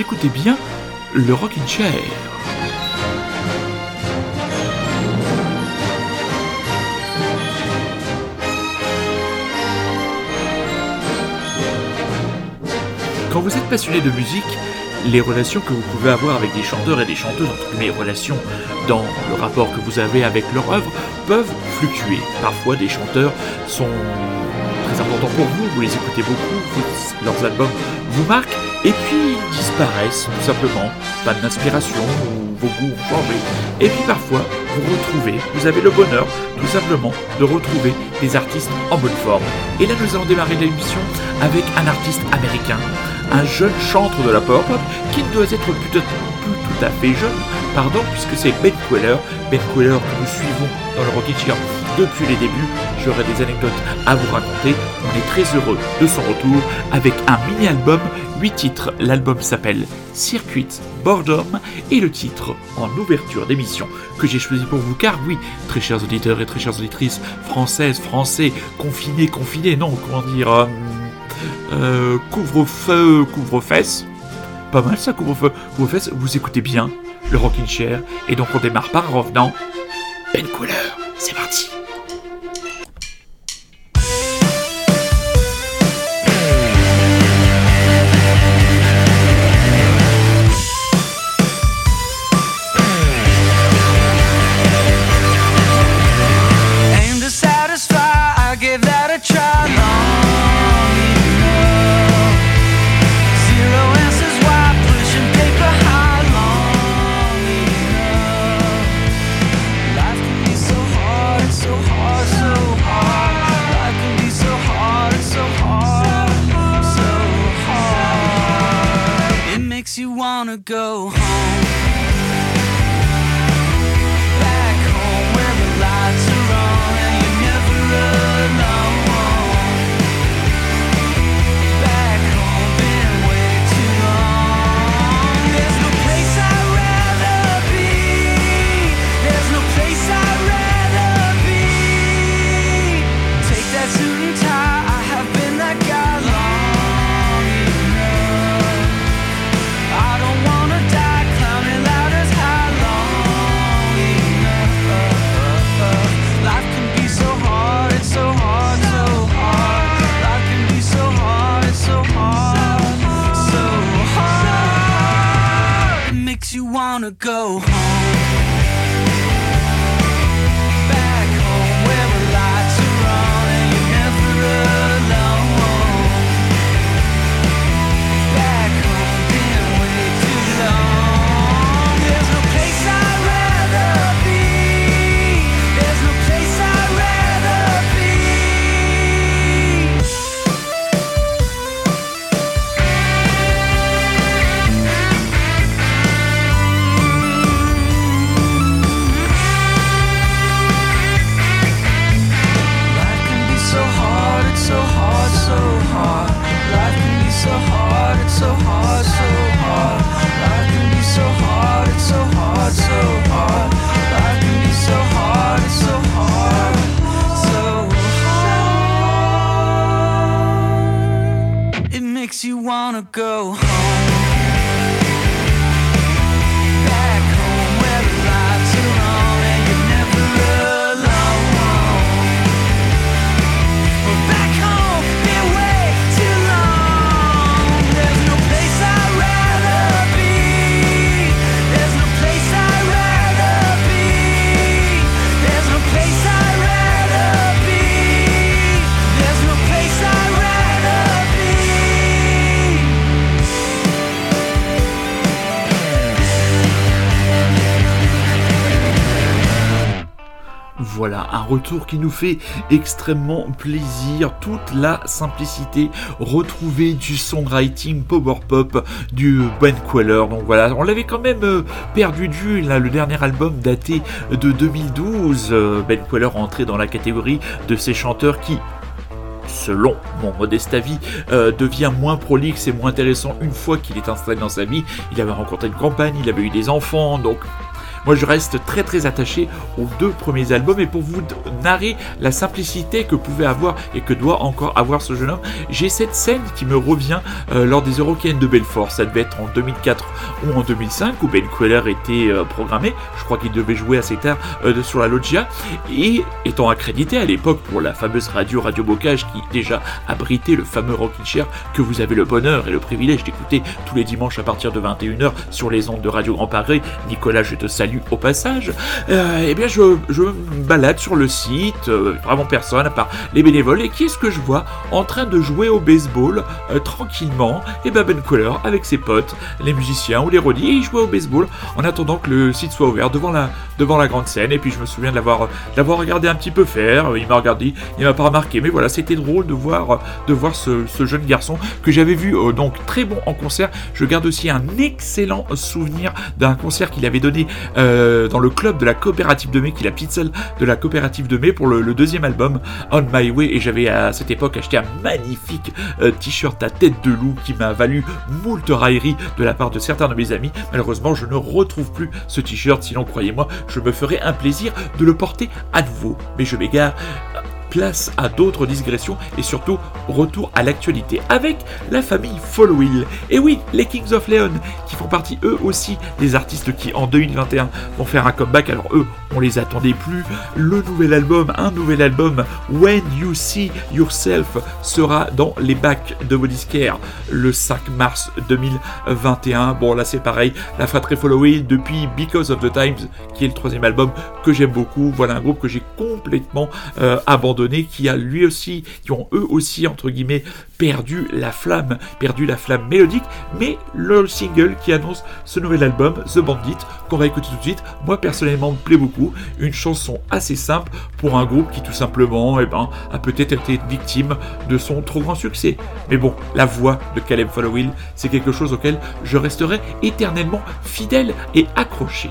écoutez bien le Rockin' Chair. Quand vous êtes passionné de musique, les relations que vous pouvez avoir avec des chanteurs et des chanteuses, entre les relations dans le rapport que vous avez avec leur œuvre, peuvent fluctuer. Parfois, des chanteurs sont très importants pour vous, vous les écoutez beaucoup, leurs albums vous marquent, et puis disparaissent tout simplement. Pas d'inspiration ou vos goûts changé. Et puis parfois, vous retrouvez, vous avez le bonheur tout simplement de retrouver des artistes en bonne forme. Et là, nous allons démarrer l'émission avec un artiste américain un jeune chantre de la power pop qui ne doit être plus, plus tout à fait jeune, pardon, puisque c'est Ben Queller, Ben Queller que nous suivons dans le Rocket Chair depuis les débuts. J'aurai des anecdotes à vous raconter. On est très heureux de son retour avec un mini-album, 8 titres. L'album s'appelle Circuit Boredom et le titre en ouverture d'émission que j'ai choisi pour vous car oui, très chers auditeurs et très chères auditrices françaises, français, confinés, confinés, non, comment dire... Euh, euh, couvre-feu, couvre-fesse. Pas mal ça, couvre-feu, couvre-fesse. Vous écoutez bien le Rockin' Chair. Et donc on démarre par revenant. Belle couleur, c'est parti. Retour qui nous fait extrêmement plaisir. Toute la simplicité retrouvée du songwriting power pop du Ben Queller. Donc voilà, on l'avait quand même euh, perdu de vue. Là, le dernier album daté de 2012. Euh, ben Queller entré dans la catégorie de ces chanteurs qui selon mon modeste avis, euh, devient moins prolixe et moins intéressant une fois qu'il est installé dans sa vie. Il avait rencontré une campagne, il avait eu des enfants, donc Moi, je reste très très attaché aux deux premiers albums et pour vous narrer la simplicité que pouvait avoir et que doit encore avoir ce jeune homme, j'ai cette scène qui me revient euh, lors des Eurocaines de Belfort. Ça devait être en 2004 ou en 2005 où Ben Queller était euh, programmé. Je crois qu'il devait jouer assez tard euh, sur la loggia et étant accrédité à l'époque pour la fameuse radio Radio Bocage qui déjà abritait le fameux Rockin' Chair que vous avez le bonheur et le privilège d'écouter tous les dimanches à partir de 21h sur les ondes de Radio Grand Paris. Nicolas, je te salue au passage. eh bien, je, je, balade sur le site, vraiment personne à part les bénévoles. Et qui est-ce que je vois en train de jouer au baseball tranquillement Et ben Ben Queller avec ses potes, les musiciens ou les rodis, et ils jouaient au baseball en attendant que le site soit ouvert devant la, devant la grande scène. Et puis je me souviens de l'avoir, regardé un petit peu faire. Il m'a regardé, il m'a pas remarqué, mais voilà, c'était drôle de voir, de voir ce, jeune garçon que j'avais vu euh, donc très bon en concert. Je garde aussi un excellent souvenir d'un concert qu'il avait donné euh, dans le club de la coopérative de mai, qui est la salle de la coopérative de mai pour le, deuxième album On My Way. Et j'avais à cette époque acheté un magnifique euh, t-shirt à tête de loup qui m'a valu moult railleries de la part de certains de mes amis. Malheureusement, je ne retrouve plus ce t-shirt, sinon croyez-moi, je me ferai un plaisir de le porter à nouveau. Mais je m'égare place à d'autres digressions et surtout retour à l'actualité avec la famille Followill. Et oui, les Kings of Leon qui font partie eux aussi des artistes qui en 2021 vont faire un comeback. Alors eux, on les attendait plus. Le nouvel album, un nouvel album, When You See Yourself, sera dans les bacs de vos disquaires le 5 mars 2021. Bon là c'est pareil, la fratrie Followill depuis Because of the Times, qui est le troisième album que j'aime beaucoup. Voilà un groupe que j'ai complètement euh, abandonné qui a lui aussi, qui ont eux aussi, entre guillemets, perdu la flamme, perdu la flamme mélodique, mais le single qui annonce ce nouvel album, The Bandit, qu'on va écouter tout de suite, moi personnellement me plaît beaucoup, une chanson assez simple pour un groupe qui tout simplement eh ben, a peut-être été victime de son trop grand succès. Mais bon, la voix de Caleb Followill, c'est quelque chose auquel je resterai éternellement fidèle et accroché.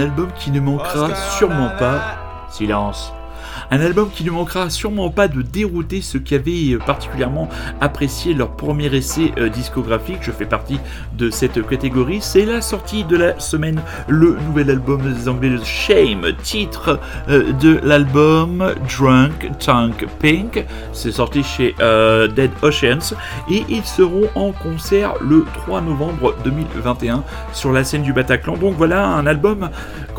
Album qui ne manquera sûrement pas. Silence. Un album qui ne manquera sûrement pas de dérouter ceux qui avaient euh, particulièrement apprécié leur premier essai euh, discographique. Je fais partie de cette catégorie. C'est la sortie de la semaine, le nouvel album des Anglais de Shame, titre euh, de l'album Drunk Tank Pink. C'est sorti chez Dead Oceans et ils seront en concert le 3 novembre 2021 sur la scène du Bataclan. Donc voilà un album,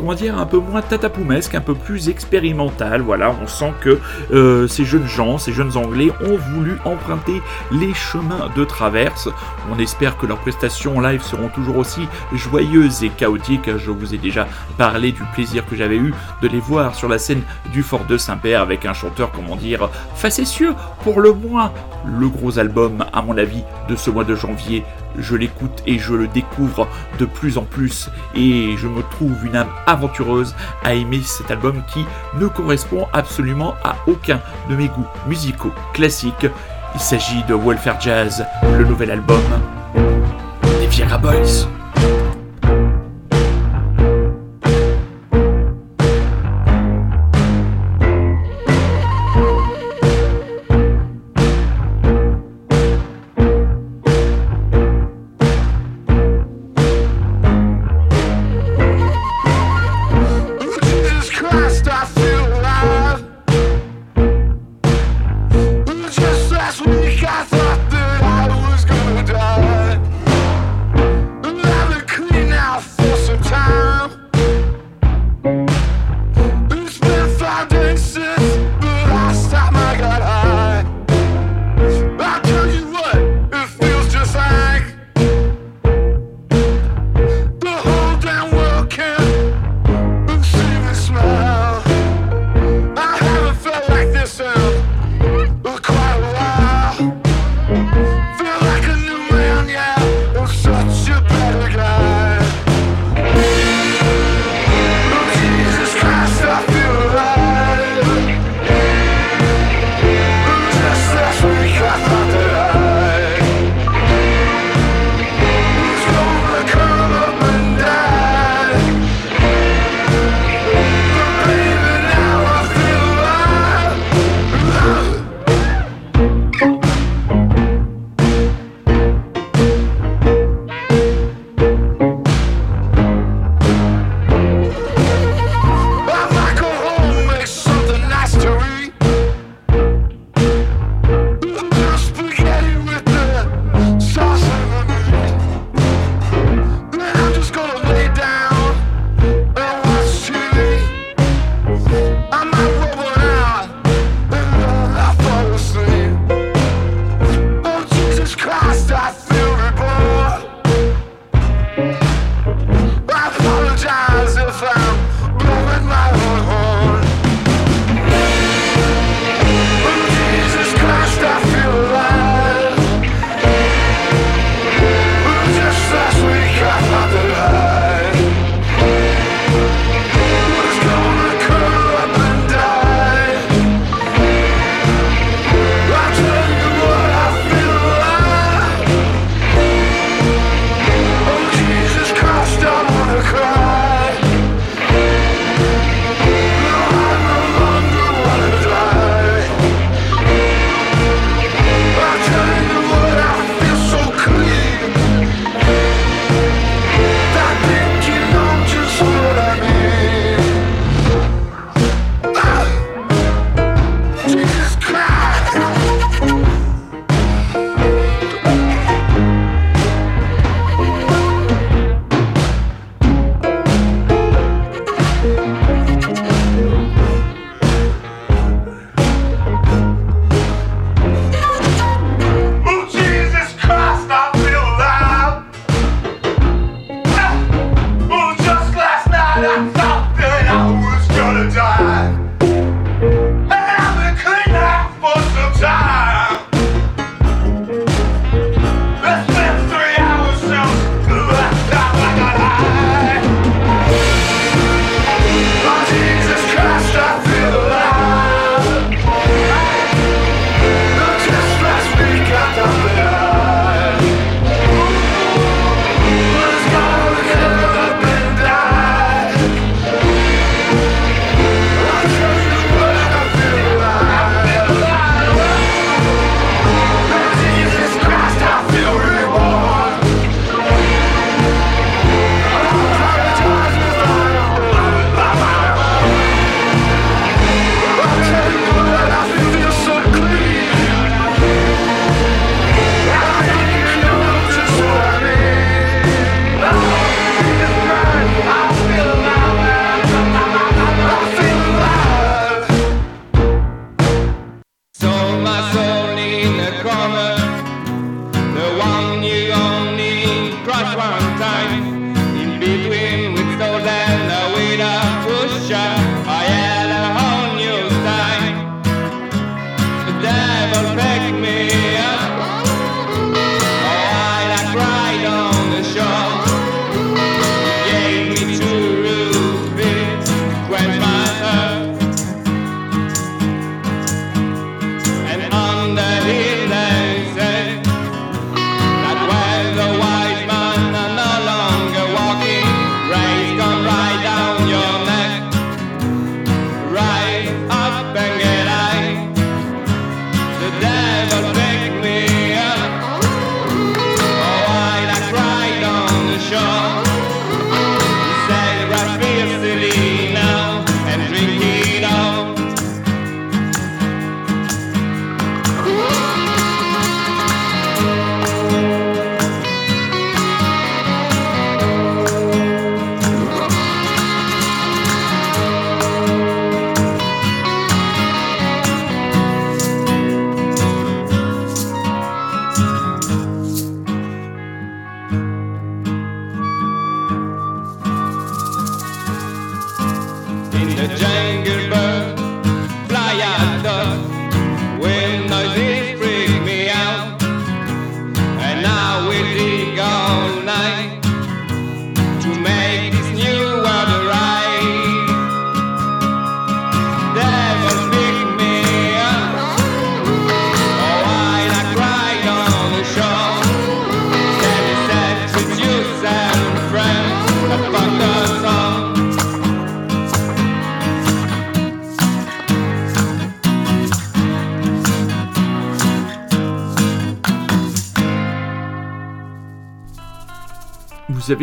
comment dire, un peu moins tatapoumesque, un peu plus expérimental. Voilà, on sent que euh, ces jeunes gens, ces jeunes Anglais ont voulu emprunter les chemins de traverse. On espère que leurs prestations live seront toujours aussi joyeuses et chaotiques. Je vous ai déjà parlé du plaisir que j'avais eu de les voir sur la scène du Fort de Saint-Père avec un chanteur, comment dire, facétieux pour le moins. Le gros album, à mon avis, de ce mois de janvier je l'écoute et je le découvre de plus en plus et je me trouve une âme aventureuse à aimer cet album qui ne correspond absolument à aucun de mes goûts musicaux classiques. Il s'agit de Welfare Jazz, le nouvel album des Viera Boys.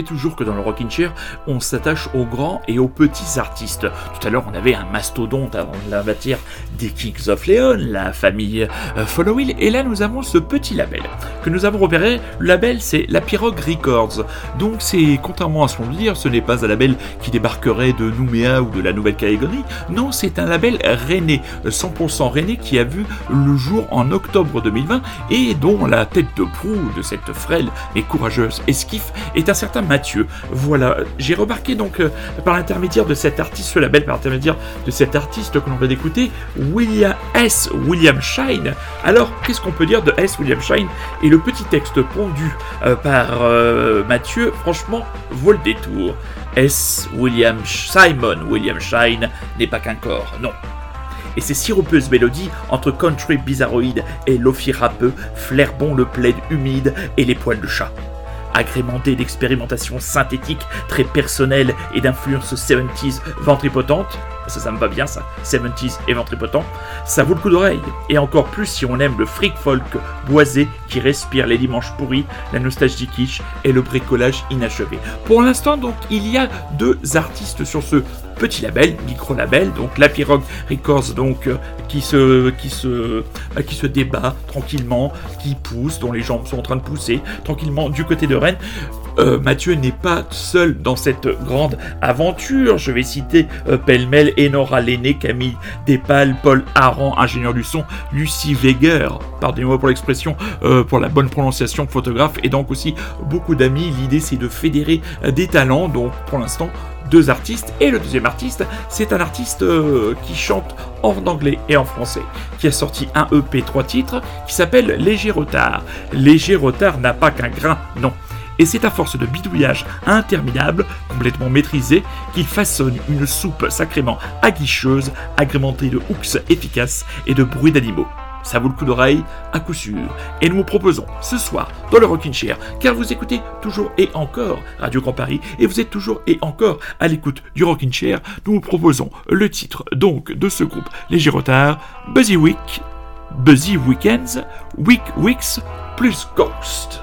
Toujours que dans le Rockin' Chair, on s'attache aux grands et aux petits artistes. Tout à l'heure, on avait un mastodonte avant la matière des Kings of Leon, la famille euh, Follow et là nous avons ce petit label que nous avons repéré. Le label, c'est la Pirogue Records. Donc, c'est contrairement à ce qu'on veut dire, ce n'est pas un label qui débarquerait de Nouméa ou de la Nouvelle-Calédonie. Non, c'est un label rennais, 100% rennais, qui a vu le jour en octobre 2020 et dont la tête de proue de cette frêle et courageuse esquif est un certain Mathieu. Voilà, j'ai remarqué donc euh, par l'intermédiaire de cet artiste, ce label, par l'intermédiaire de cet artiste que l'on va d'écouter, William S. William Shine. Alors, qu'est-ce qu'on peut dire de S. William Shine le petit texte pondu euh, par euh, Mathieu, franchement, vaut le détour. S. William Simon William Shine n'est pas qu'un corps, non et ses sirupeuses mélodies entre country bizarroïde et lofi rappeux flairent bon le plaid humide et les poils de chat agrémenté d'expérimentations synthétiques très personnelles et d'influences 70s ventripotentes, ça, ça me va bien ça, 70s et ventripotent, ça vaut le coup d'oreille. Et encore plus si on aime le freak folk boisé qui respire les dimanches pourris, la nostalgie kitsch et le bricolage inachevé. Pour l'instant, donc, il y a deux artistes sur ce petit label, micro-label, donc la Pirogue Records, donc, euh, bah, qui se débat tranquillement, qui pousse, dont les jambes sont en train de pousser tranquillement du côté de Rennes. Euh, Mathieu n'est pas seul dans cette grande aventure. Je vais citer euh, pêle-mêle Enora Lenné, Camille Despales, Paul Aran, ingénieur du son, Lucie Weger, pardonnez-moi pour l'expression, euh, pour la bonne prononciation, photographe, et donc aussi beaucoup d'amis. L'idée c'est de fédérer des talents, donc pour l'instant deux artistes. Et le deuxième artiste, c'est un artiste qui chante en anglais et en français, qui a sorti un EP trois titres qui s'appelle Léger Retard. Léger Retard n'a pas qu'un grain, non. Et c'est à force de bidouillage interminable, complètement maîtrisé, qu'il façonne une soupe sacrément aguicheuse, agrémentée de hooks efficaces et de bruits d'animaux. Ça vaut le coup d'oreille, à coup sûr. Et nous vous proposons ce soir dans le Rockin' Chair, car vous écoutez toujours et encore Radio Grand Paris, et vous êtes toujours et encore à l'écoute du Rockin' Chair, nous vous proposons le titre donc de ce groupe Léger Retard, Buzzy Week, Buzzy Weekends, Week Weeks plus Ghost.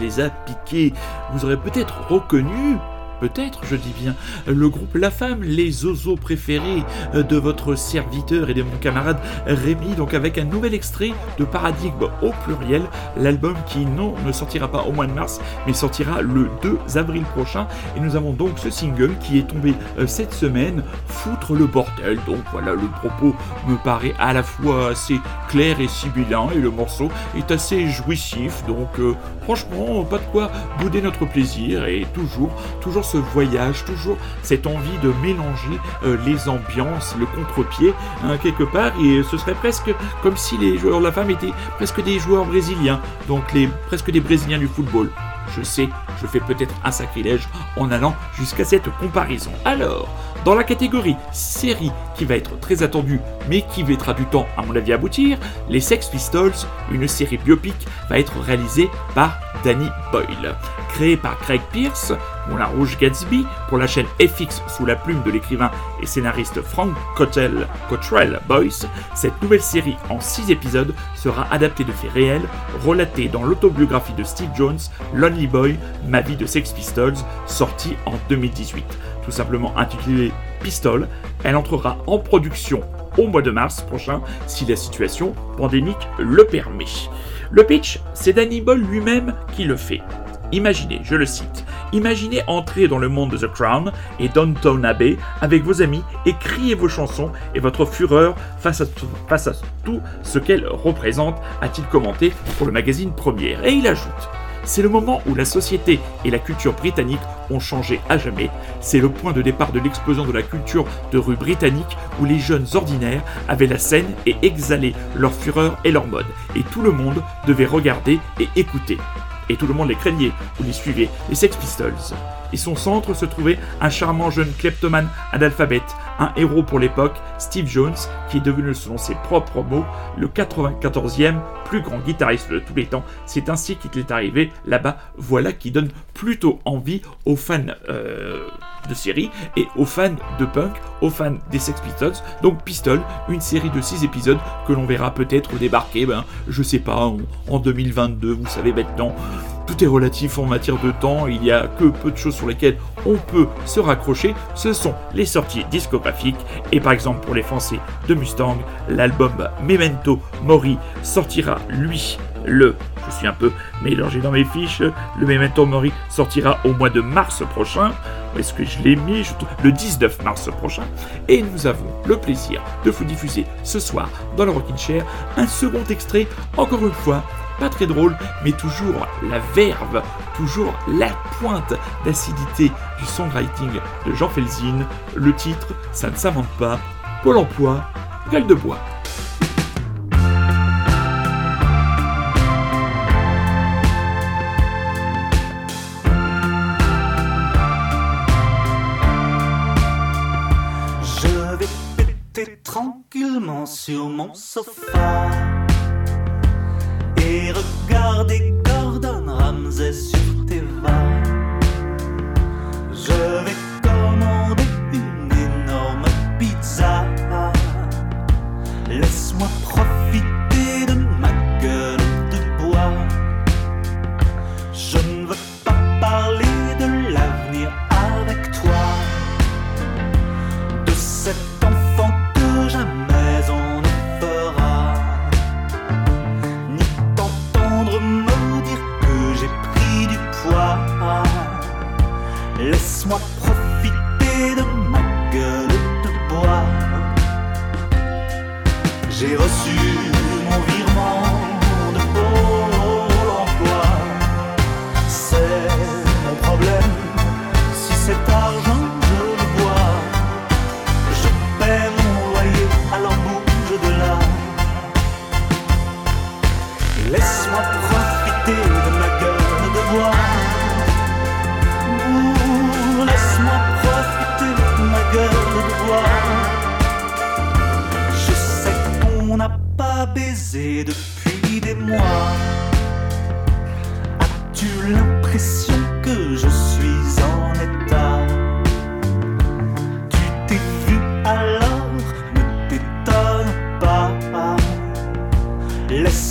Les a piqués. Vous aurez peut-être reconnu peut-être, je dis bien, le groupe La Femme, les oiseaux préférés de votre serviteur et de mon camarade Rémi, donc avec un nouvel extrait de Paradigme au pluriel, l'album qui, non, ne sortira pas au mois de mars, mais sortira le 2 avril prochain. Et nous avons donc ce single qui est tombé euh, cette semaine, Foutre le bordel. Donc voilà, le propos me paraît à la fois assez clair et sibyllin, et le morceau est assez jouissif, donc euh, franchement, pas de quoi bouder notre plaisir, et toujours, toujours ce voyage, toujours cette envie de mélanger euh, les ambiances, le contre-pied, hein, quelque part, et ce serait presque comme si les joueurs de la femme étaient presque des joueurs brésiliens, donc les, presque des brésiliens du football. Je sais, je fais peut-être un sacrilège en allant jusqu'à cette comparaison. Alors, dans la catégorie série qui va être très attendue mais qui mettra du temps à mon avis à aboutir, les Sex Pistols, une série biopic, va être réalisée par Danny Boyle. Créée par Craig Pierce, Moulin Rouge Gatsby, pour la chaîne FX sous la plume de l'écrivain et scénariste Frank Cottrell, Boyce, cette nouvelle série en 6 épisodes sera adaptée de faits réels, relatée dans l'autobiographie de Steve Jones, Lonely Boy, Ma vie de Sex Pistols, sortie en 2018. Tout simplement intitulée Pistol, elle entrera en production au mois de mars prochain si la situation pandémique le permet. Le pitch, c'est Danny Boyle lui-même qui le fait. Imaginez, je le cite, imaginez entrer dans le monde de The Crown et Downton Abbey avec vos amis et crier vos chansons et votre fureur face à tout, face à tout ce qu'elle représente, a-t-il commenté pour le magazine Première. Et il ajoute c'est le moment où la société et la culture britannique ont changé à jamais. C'est le point de départ de l'explosion de la culture de rue britannique où les jeunes ordinaires avaient la scène et exhalaient leur fureur et leur mode. Et tout le monde devait regarder et écouter et tout le monde les craignait ou les suivait, les Sex Pistols. Et son centre se trouvait un charmant jeune kleptomane analphabète, un héros pour l'époque, Steve Jones, qui est devenu, selon ses propres mots, le 94e plus grand guitariste de tous les temps. C'est ainsi qu'il est arrivé là-bas. Voilà qui donne plutôt envie aux fans euh, de série et aux fans de punk, aux fans des Sex Pistols. Donc Pistol, une série de 6 épisodes que l'on verra peut-être débarquer, ben, je sais pas, en, en 2022, vous savez maintenant. Tout est relatif en matière de temps, il n'y a que peu de choses sur lesquelles on peut se raccrocher, ce sont les sorties discographiques, et par exemple pour les Français de Mustang, l'album Memento Mori sortira lui le, je suis un peu mélangé dans mes fiches, le Memento Mori sortira au mois de mars prochain, est-ce que je l'ai mis? Le 19 mars prochain, et nous avons le plaisir de vous diffuser ce soir dans le Rockin' Chair un second extrait, encore une fois, pas très drôle, mais toujours la verve, toujours la pointe d'acidité du songwriting de Jean Felzin. Le titre, ça ne s'invente pas. Pôle emploi, gueule de bois. Je vais péter tranquillement sur mon sofa et regarder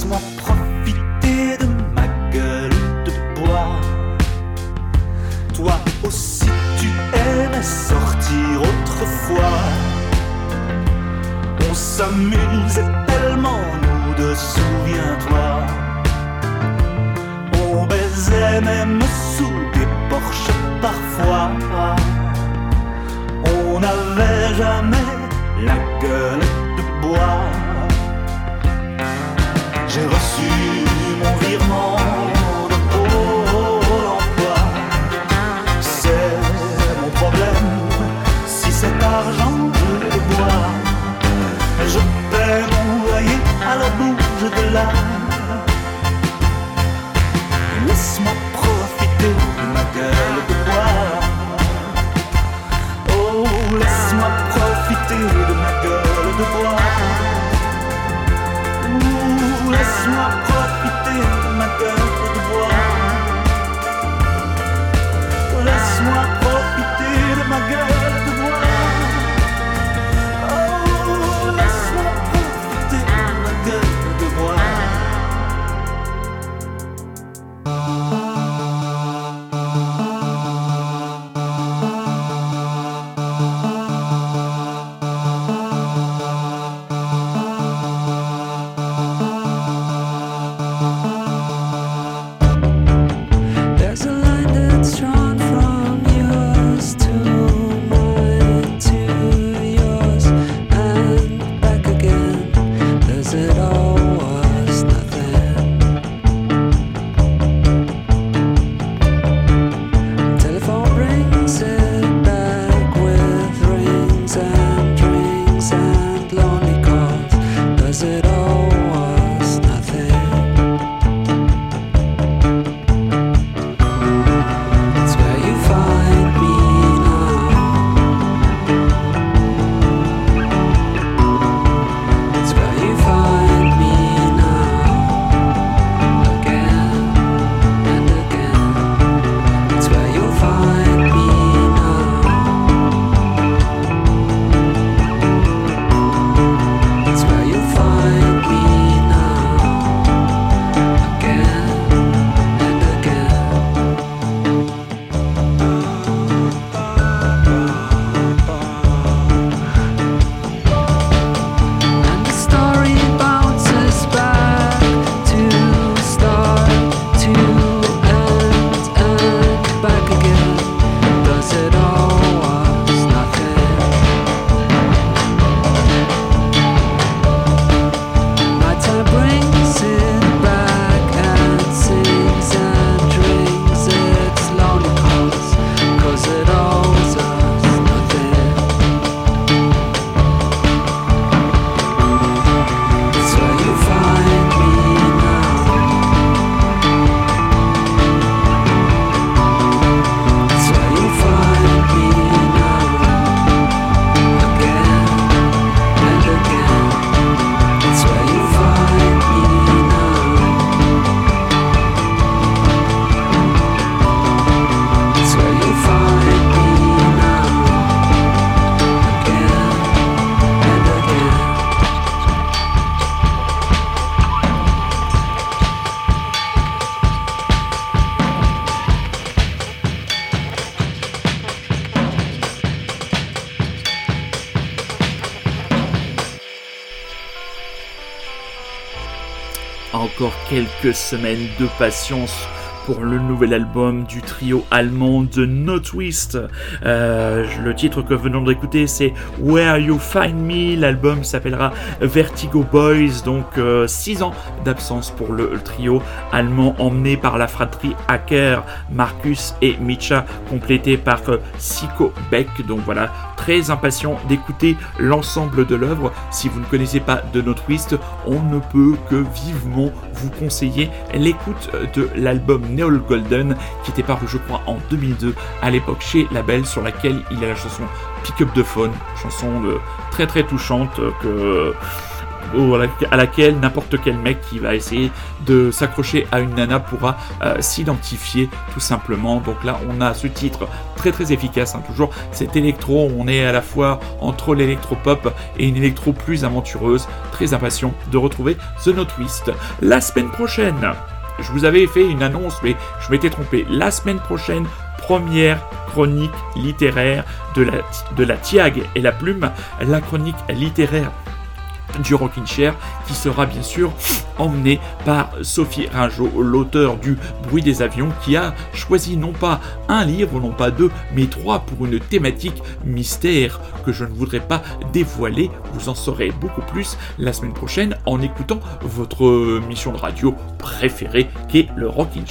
まっ Encore quelques semaines de patience pour le nouvel album du trio allemand de No Twist. Euh, le titre que venons d'écouter, c'est Where You Find Me. L'album s'appellera Vertigo Boys. Donc 6 ans d'absence pour le, trio allemand emmené par la fratrie Hacker, Marcus et Micha, complété par euh, Siko Beck. Donc voilà, très impatient d'écouter l'ensemble de l'œuvre. Si vous ne connaissez pas de No Twist, on ne peut que vivement vous conseiller l'écoute de l'album Neol Golden qui était paru je crois en 2002 à l'époque chez Label sur laquelle il a la chanson Pick Up the Phone, chanson de- très très touchante euh, au- à laquelle n'importe quel mec qui va essayer de s'accrocher à une nana pourra euh, s'identifier tout simplement. Donc là, on a ce titre très très efficace, hein, toujours cet électro, on est à la fois entre l'électro-pop et une électro plus aventureuse, très impatient de retrouver The No Twist. La semaine prochaine, je vous avais fait une annonce, mais je m'étais trompé. La semaine prochaine, première chronique littéraire de la, de Tiag et la Plume, la chronique littéraire du Rockin' Chair qui sera bien sûr emmené par Sophie Ringeau, l'auteur du Bruit des avions, qui a choisi non pas un livre, non pas deux, mais trois pour une thématique mystère que je ne voudrais pas dévoiler. Vous en saurez beaucoup plus la semaine prochaine en écoutant votre mission de radio préférée qui est le Rockin'.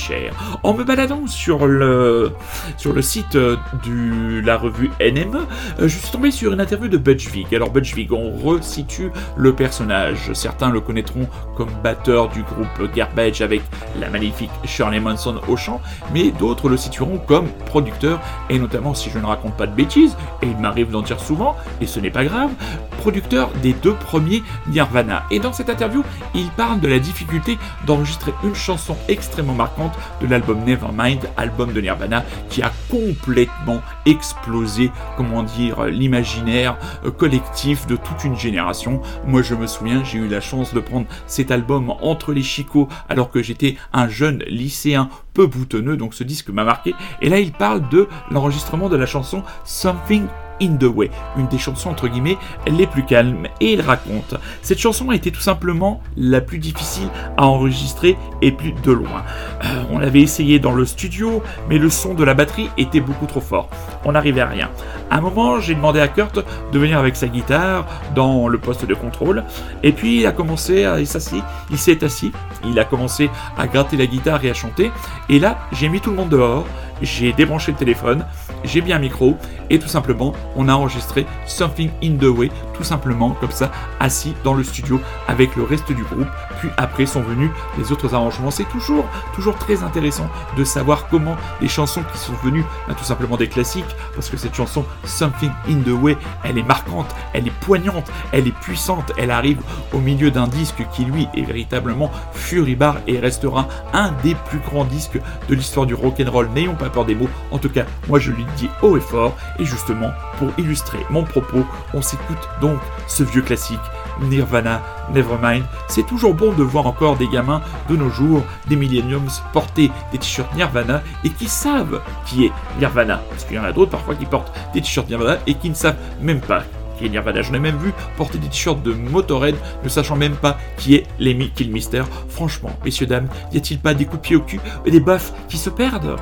En me baladant sur le, sur le site de la revue NME, je suis tombé sur une interview de Butch Vig. Alors Butch Vig, on resitue le personnage. Certains le connaîtront comme batteur du groupe Garbage avec la magnifique Shirley Manson au chant, mais d'autres le situeront comme producteur, et notamment si je ne raconte pas de bêtises, et il m'arrive d'en dire souvent, et ce n'est pas grave, producteur des deux premiers Nirvana. Et dans cette interview, il parle de la difficulté d'enregistrer une chanson extrêmement marquante de l'album Nevermind, album de Nirvana, qui a complètement explosé, comment dire, l'imaginaire collectif de toute une génération. Moi, je me souviens, j'ai eu la chance de prendre cet album entre les chicots alors que j'étais un jeune lycéen peu boutonneux, donc ce disque m'a marqué. Et là, il parle de l'enregistrement de la chanson Something in the Way, une des chansons entre guillemets les plus calmes. Et il raconte, cette chanson a été tout simplement la plus difficile à enregistrer et plus de loin. Euh, on l'avait essayé dans le studio, mais le son de la batterie était beaucoup trop fort. On n'arrivait à rien. À un moment, j'ai demandé à Kurt de venir avec sa guitare dans le poste de contrôle, et puis il a commencé à s'asseoir, il s'est assis, il a commencé à gratter la guitare et à chanter, et là, j'ai mis tout le monde dehors, j'ai débranché le téléphone, j'ai mis un micro et tout simplement on a enregistré Something in the Way, tout simplement comme ça, assis dans le studio avec le reste du groupe. Puis après sont venus les autres arrangements. C'est toujours, toujours très intéressant de savoir comment les chansons qui sont venues, bah, tout simplement des classiques, parce que cette chanson Something in the Way, elle est marquante, elle est poignante, elle est puissante, elle arrive au milieu d'un disque qui lui est véritablement furibard et restera un des plus grands disques de l'histoire du rock'n'roll. N'ayons pas peur des mots. En tout cas, moi je lui dis haut et fort. Et justement, pour illustrer mon propos, on s'écoute donc ce vieux classique. Nirvana, Nevermind. C'est toujours bon de voir encore des gamins de nos jours, des millenniums, porter des t-shirts Nirvana et qui savent qui est Nirvana. Parce qu'il y en a d'autres parfois qui portent des t-shirts Nirvana et qui ne savent même pas qui est Nirvana. J'en ai même vu porter des t-shirts de Motorhead, ne sachant même pas qui est Lemmy Kilmister. Franchement, messieurs, dames, y a-t-il pas des coups de pied au cul et des baffes qui se perdent?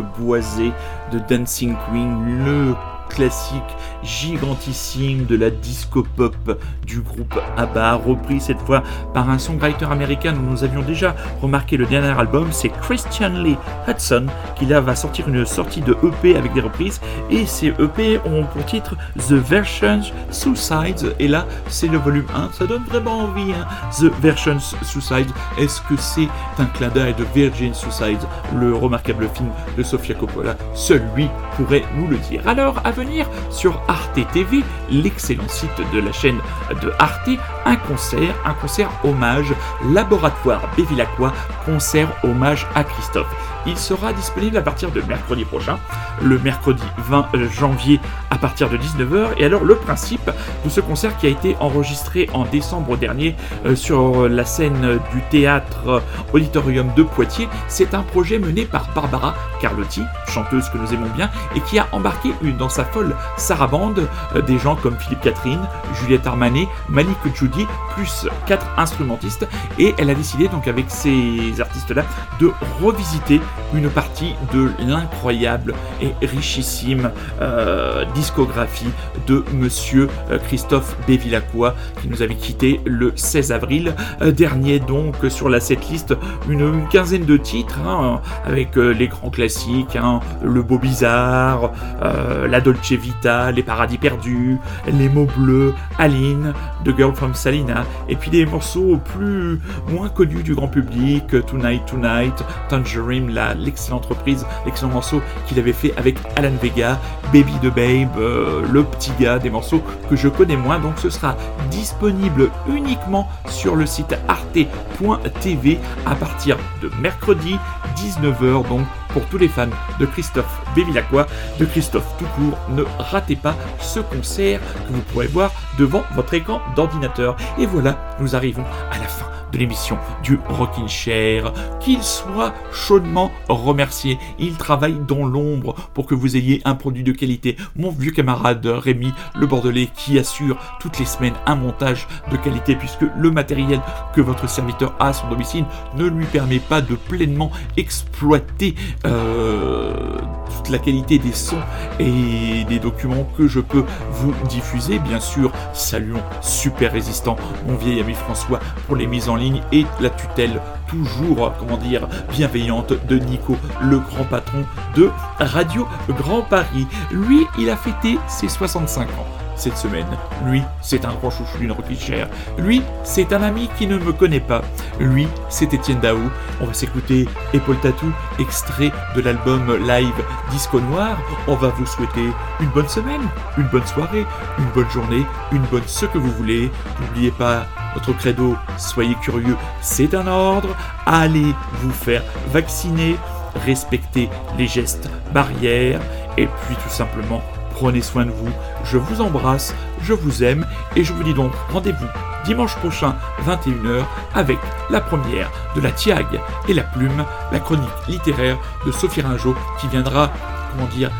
Boisée de Dancing Queen, le classique gigantissime de la disco pop du groupe ABBA, repris cette fois par un songwriter américain dont nous avions déjà remarqué le dernier album, c'est Christian Lee Hudson, qui là va sortir une sortie de EP avec des reprises, et ces EP ont pour titre The Versions Suicides, et là c'est le volume 1, ça donne vraiment envie, hein. The Versions Suicides, est-ce que c'est un clin d'œil de Virgin Suicide, le remarquable film de Sofia Coppola? Seul lui pourrait nous le dire. Alors, à venir sur Arte TV, l'excellent site de la chaîne de Arte, un concert, un concert hommage, Laboratoire Bévilacqua, concert hommage à Christophe. Il sera disponible à partir de mercredi prochain, le mercredi 20 janvier à partir de 19h. Et alors le principe de ce concert qui a été enregistré en décembre dernier euh, sur la scène du théâtre Auditorium de Poitiers, c'est un projet mené par Barbara Carlotti, chanteuse que nous aimons bien, et qui a embarqué dans sa folle sarabande euh, des gens comme Philippe Catherine, Juliette Armanet, Malik Judy, plus quatre instrumentistes. Et elle a décidé donc avec ces artistes-là de revisiter une partie de l'incroyable et richissime euh, discographie de Monsieur euh, Christophe Bévilacqua qui nous avait quitté le 16 avril euh, dernier. Donc sur la setlist une, une quinzaine de titres hein, avec les grands classiques, hein, le Beau Bizarre, la Dolce Vita, les Paradis Perdus, les mots bleus, Aline, The Girl from Salina, et puis des morceaux plus moins connus du grand public, Tonight Tonight, Tangerine, l'excellente reprise, l'excellent morceau qu'il avait fait avec Alan Vega, Baby the Babe, euh, Le Petit Gars, des morceaux que je connais moins, donc ce sera disponible uniquement sur le site arte.tv à partir de mercredi 19h, donc pour tous les fans de Christophe Bévilacqua, de Christophe tout court, ne ratez pas ce concert que vous pourrez voir devant votre écran d'ordinateur. Et voilà, nous arrivons à la fin l'émission du Rockin' Chair. Qu'il soit chaudement remercié. Il travaille dans l'ombre pour que vous ayez un produit de qualité. Mon vieux camarade Rémi Le Bordelais qui assure toutes les semaines un montage de qualité puisque le matériel que votre serviteur a à son domicile ne lui permet pas de pleinement exploiter euh, toute la qualité des sons et des documents que je peux vous diffuser. Bien sûr, saluons Super Résistant, mon vieil ami François, pour les mises en ligne et la tutelle toujours, comment dire, bienveillante de Nico, le grand patron de Radio Grand Paris. Lui, il a fêté ses 65 ans cette semaine. Lui, c'est un grand chouchou d'une chère. Lui, c'est un ami qui ne me connaît pas. Lui, c'est Étienne Daou. On va s'écouter Épaule Tatou, extrait de l'album live Disco Noir. On va vous souhaiter une bonne semaine, une bonne soirée, une bonne journée, une bonne ce que vous voulez. N'oubliez pas notre credo, soyez curieux, c'est un ordre. Allez vous faire vacciner, respectez les gestes barrières et puis tout simplement Prenez soin de vous, je vous embrasse, je vous aime et je vous dis donc rendez-vous dimanche prochain 21h avec la première de la Tiag et la Plume, la chronique littéraire de Sophie Ringeau qui viendra, comment dire,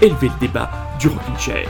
élever le débat du rocking chair.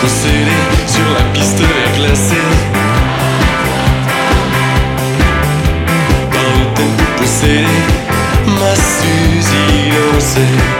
Vous sur la piste de. Par le temps, vous serez ma suicide aussi.